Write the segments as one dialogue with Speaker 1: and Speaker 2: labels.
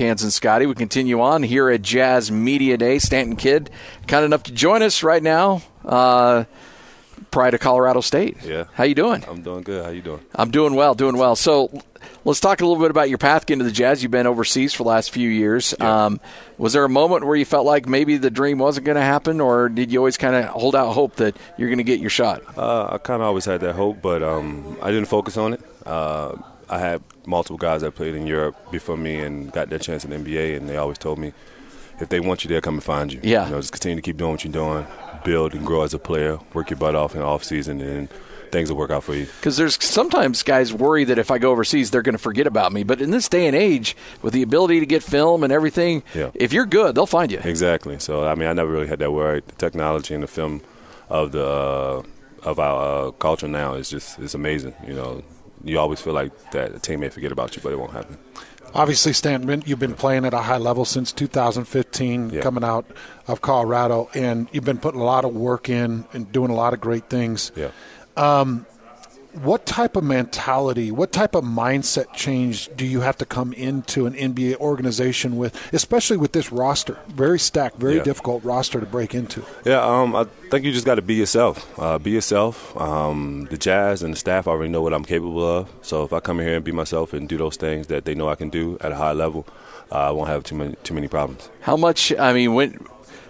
Speaker 1: Cans and Scotty. We continue on here at Jazz Media Day. Stanton Kidd, kind enough to join us right now. Uh, Pride of Colorado State.
Speaker 2: Yeah.
Speaker 1: How you doing?
Speaker 2: I'm doing good. How you doing?
Speaker 1: I'm doing well, doing well. So let's talk a little bit about your path into the Jazz. You've been overseas for the last few years.
Speaker 2: Yeah.
Speaker 1: Um, was there a moment where you felt like maybe the dream wasn't going to happen, or did you always kind of hold out hope that you're going to get your shot?
Speaker 2: Uh, I kind of always had that hope, but um, I didn't focus on it. Uh, I had multiple guys that played in Europe before me and got their chance in the NBA, and they always told me, if they want you, they'll come and find you.
Speaker 1: Yeah.
Speaker 2: You know, just continue to keep doing what you're doing, build and grow as a player, work your butt off in the off season, and things will work out for you.
Speaker 1: Because there's sometimes guys worry that if I go overseas, they're going to forget about me. But in this day and age, with the ability to get film and everything,
Speaker 2: Yeah.
Speaker 1: if you're good, they'll find you.
Speaker 2: Exactly. So I mean, I never really had that worry. The technology and the film of the uh, of our uh, culture now is just is amazing. You know, you always feel like that a team may forget about you, but it won't happen.
Speaker 3: Obviously, Stanton, you've been playing at a high level since 2015,
Speaker 2: Yeah.
Speaker 3: coming out of Colorado, and you've been putting a lot of work in and doing a lot of great things.
Speaker 2: Yeah.
Speaker 3: Um, What type of mentality, what type of mindset change do you have to come into an NBA organization with, especially with this roster? Very stacked, very
Speaker 2: Yeah.
Speaker 3: difficult roster to break into.
Speaker 2: Yeah, um, I think you just got to be yourself. Uh, be yourself. Um, the Jazz and the staff already know what I'm capable of. So if I come in here and be myself and do those things that they know I can do at a high level, uh, I won't have too many too many problems.
Speaker 1: How much? I mean, when.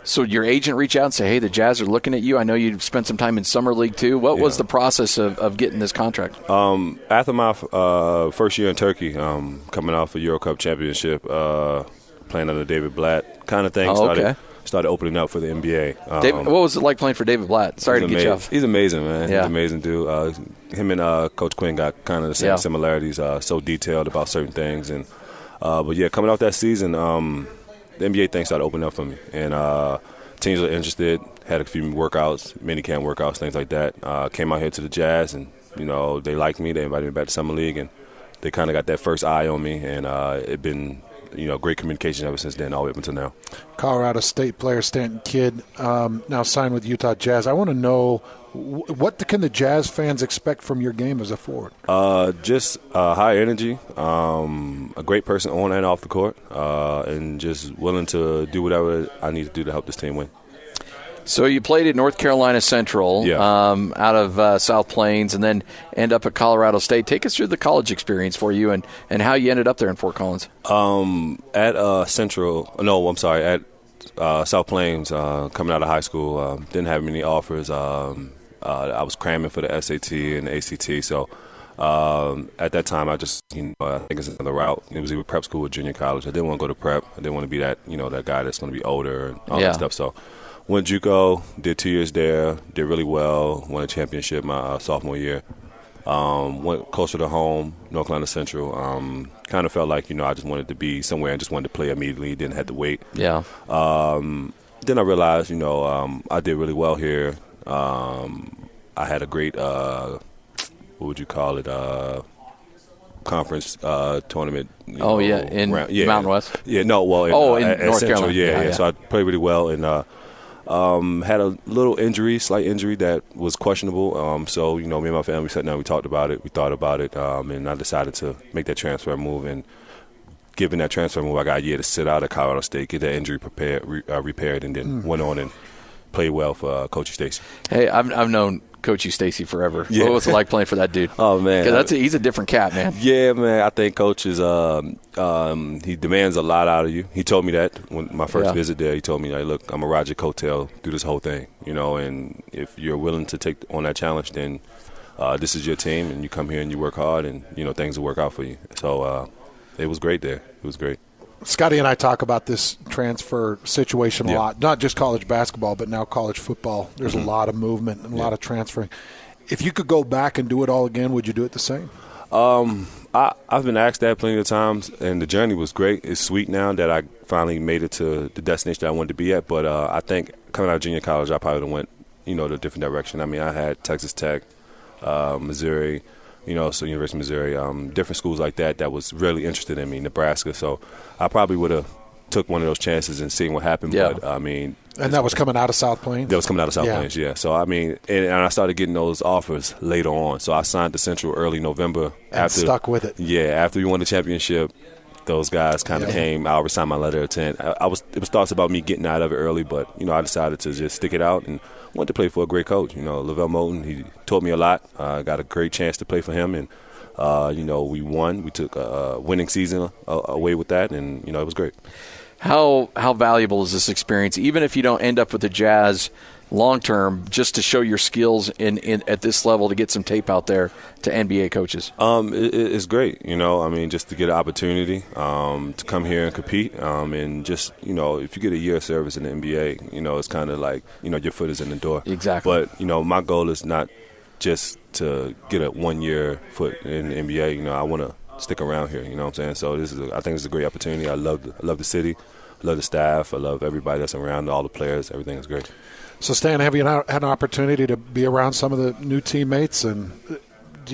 Speaker 1: So your agent reach out and say, "Hey, the Jazz are looking at you." I know you spent some time in summer league too. What was the process of, of getting this contract?
Speaker 2: After my uh, first year in Turkey, um, coming off a Euro Cup championship, uh, playing under David Blatt, kind of thing
Speaker 1: Oh,
Speaker 2: started
Speaker 1: okay.
Speaker 2: started opening up for the NBA. Um,
Speaker 1: David, what was it like playing for David Blatt? Sorry to
Speaker 2: he's
Speaker 1: get you off.
Speaker 2: He's amazing, man.
Speaker 1: Yeah.
Speaker 2: He's amazing dude. Uh, him and uh, Coach Quin got kind of the same
Speaker 1: Yeah.
Speaker 2: similarities. Uh, so detailed about certain things, and uh, but yeah, coming off that season, um, the NBA thing started opening up for me, and uh, teams were interested. Had a few workouts, mini camp workouts, things like that. Uh, came out here to the Jazz, and you know they liked me. They invited me back to summer league, and they kind of got that first eye on me, and uh, it been you know great communication ever since then, all the way up until now.
Speaker 3: Colorado State player Stanton Kidd um, now signed with Utah Jazz. I want to know what can the Jazz fans expect from your game as a forward?
Speaker 2: Uh, just uh, high energy, um, a great person on and off the court, uh, and just willing to do whatever I need to do to help this team win.
Speaker 1: So you played at North Carolina Central,
Speaker 2: Yeah.
Speaker 1: um, out of uh, South Plains, and then end up at Colorado State. Take us through the college experience for you and, and how you ended up there in Fort Collins.
Speaker 2: At uh, Central, no, I'm sorry, at uh, South Plains, uh, coming out of high school, uh, didn't have many offers. Um, uh, I was cramming for the SAT and the ACT, so um, at that time, I just, you know, I think it's another route. It was either prep school or junior college. I didn't want to go to prep. I didn't want to be that, you know, that guy that's going to be older and all
Speaker 1: Yeah.
Speaker 2: that stuff. So went JUCO, did two years there, did really well, won a championship my uh, sophomore year. Um, went closer to home, North Carolina Central. Um, kind of felt like you know I just wanted to be somewhere and just wanted to play immediately. Didn't have to wait.
Speaker 1: Yeah.
Speaker 2: Then I realized you know um, I did really well here. Um, I had a great uh, what would you call it uh, conference uh, tournament.
Speaker 1: Oh,
Speaker 2: know,
Speaker 1: yeah, in Mountain West?
Speaker 2: Yeah, no, well, in,
Speaker 1: Oh,
Speaker 2: uh,
Speaker 1: in North
Speaker 2: Central,
Speaker 1: Carolina.
Speaker 2: Yeah,
Speaker 1: Yeah,
Speaker 2: yeah,
Speaker 1: yeah.
Speaker 2: So I played really well and. Um, had a little injury, slight injury that was questionable. Um, so you know, me and my family sat down, we talked about it, we thought about it, um, and I decided to make that transfer move. And given that transfer move, I got a year to sit out at Colorado State, get that injury prepared, re- uh, repaired, and then went on and played well for uh, Coach Eustachy.
Speaker 1: Hey, I've, I've known Coach Eustachy forever.
Speaker 2: Yeah.
Speaker 1: What was it like playing for that dude?
Speaker 2: Oh, man.
Speaker 1: that's a, he's a different cat, man.
Speaker 2: Yeah, man. I think coach is um, um, he demands a lot out of you. He told me that when my first
Speaker 1: Yeah.
Speaker 2: visit there. He told me, like, look, I'm a Roger Coattail, do this whole thing, you know. And if you're willing to take on that challenge, then uh, this is your team, and you come here and you work hard, and you know things will work out for you. So uh, it was great there. It was great.
Speaker 3: Scotty and I talk about this transfer situation a
Speaker 2: Yeah.
Speaker 3: lot, not just college basketball, but now college football. There's a lot of movement and a lot of transferring. If you could go back and do it all again, would you do it the same?
Speaker 2: I, I've been asked that plenty of times, and the journey was great. It's sweet now that I finally made it to the destination that I wanted to be at. But uh, I think coming out of junior college, I probably went, you know, the different direction. I mean, I had Texas Tech, uh, Missouri, you know, so University of Missouri, um, different schools like that that was really interested in me, Nebraska. So I probably would have took one of those chances and seen what happened.
Speaker 1: Yeah.
Speaker 2: But I mean,
Speaker 3: And that was coming out of South Plains.
Speaker 2: that was coming out of South
Speaker 3: Yeah.
Speaker 2: Plains, yeah. So I mean, and, and I started getting those offers later on. So I signed to Central early November
Speaker 3: And stuck with it.
Speaker 2: Yeah, after we won the championship, those guys kind of
Speaker 3: Yeah.
Speaker 2: came. I signed my letter of intent. I, I was it was thoughts about me getting out of it early, but you know I decided to just stick it out and went to play for a great coach. You know, LeVelle Moton. He taught me a lot. I uh, got a great chance to play for him, and uh, you know we won. We took a, a winning season uh, away with that, and you know it was great.
Speaker 1: How how valuable is this experience, even if you don't end up with the Jazz long term, just to show your skills in, in at this level to get some tape out there to NBA coaches?
Speaker 2: Um, it, it- it's great, you know. I mean, just to get an opportunity um, to come here and compete, um, and just you know, if you get a year of service in the NBA, you know, it's kind of like you know your foot is in the door.
Speaker 1: Exactly.
Speaker 2: But you know, my goal is not just to get a one year foot in the NBA. You know, I want to stick around here. You know what I'm saying? So this is, a, I think, this is a great opportunity. I love, the, I love the city, I love the staff, I love everybody that's around, all the players. Everything is great.
Speaker 3: So, Stan, have you not had an opportunity to be around some of the new teammates, and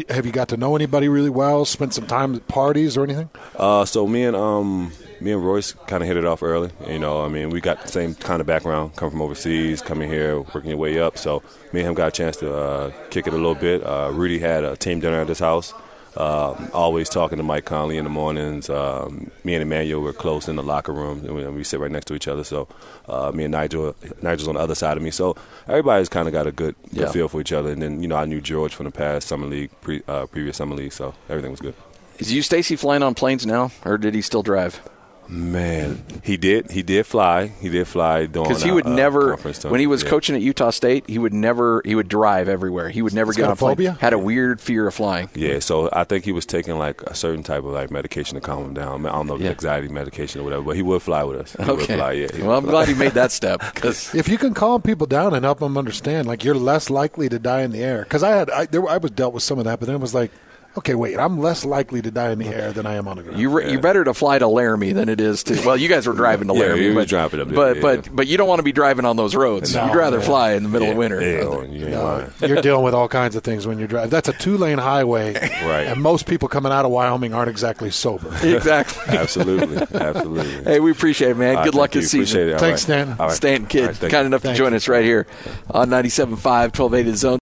Speaker 3: have you got to know anybody really well? Spent some time at parties or anything?
Speaker 2: Uh, so me and um, me and Royce kind of hit it off early. You know, I mean, we got the same kind of background, come from overseas, coming here, working your way up. So me and him got a chance to uh, kick it a little bit. Uh, Rudy had a team dinner at his house. Um, always talking to Mike Conley in the mornings. Um, me and Emmanuel were close in the locker room, and we, we sit right next to each other. So uh, me and Nigel, Nigel's on the other side of me. So everybody's kind of got a good, good
Speaker 1: Yeah.
Speaker 2: feel for each other. And then you know, I knew George from the past summer league, pre, uh, previous summer league. So everything was good.
Speaker 1: Is Eustachy flying on planes now, or did he still drive?
Speaker 2: Man, he did. He did fly. He did fly during
Speaker 1: Because he would
Speaker 2: uh,
Speaker 1: never,
Speaker 2: conference
Speaker 1: when he was
Speaker 2: Yeah.
Speaker 1: coaching at Utah State, he would never, he would drive everywhere. He would never
Speaker 3: He's
Speaker 1: get on
Speaker 3: a
Speaker 1: a plane.
Speaker 3: phobia?
Speaker 1: Had a weird fear of flying.
Speaker 2: Yeah, so I think he was taking like a certain type of like medication to calm him down. I don't know,
Speaker 1: Yeah.
Speaker 2: anxiety medication or whatever. But he would fly with us. He would
Speaker 1: Okay.
Speaker 2: fly. Yeah. he
Speaker 1: well, I'm
Speaker 2: fly.
Speaker 1: glad he made that step because
Speaker 3: If you can calm people down and help them understand, like you're less likely to die in the air. Because I had, I, there, I was dealt with some of that, but then it was like, okay, wait, I'm less likely to die in the air than I am on the ground.
Speaker 1: you re- you better to fly to Laramie than it is to. Well, you guys were driving to
Speaker 2: Yeah,
Speaker 1: Laramie,
Speaker 2: we were
Speaker 1: but,
Speaker 2: driving up there,
Speaker 1: but
Speaker 2: yeah.
Speaker 1: but but you don't want to be driving on those roads.
Speaker 3: No,
Speaker 1: You'd rather
Speaker 3: yeah.
Speaker 1: fly in the middle
Speaker 2: yeah,
Speaker 1: of winter.
Speaker 2: Yeah, you ain't lying.
Speaker 3: you're dealing with all kinds of things when you're driving. That's a two lane highway,
Speaker 2: Right.
Speaker 3: And most people coming out of Wyoming aren't exactly sober.
Speaker 1: Exactly.
Speaker 2: Absolutely, absolutely.
Speaker 1: hey, we appreciate it, man.
Speaker 2: All right,
Speaker 1: Good luck
Speaker 2: thank
Speaker 1: this
Speaker 2: you.
Speaker 1: season.
Speaker 2: Appreciate it. All
Speaker 3: Thanks,
Speaker 2: right.
Speaker 3: Stanton.
Speaker 2: All right.
Speaker 1: Stanton Kidd,
Speaker 2: All right, thank
Speaker 1: kind
Speaker 2: you.
Speaker 1: enough
Speaker 3: Thank
Speaker 1: to join
Speaker 3: you.
Speaker 1: us right here on 97.5, 1280 Zone.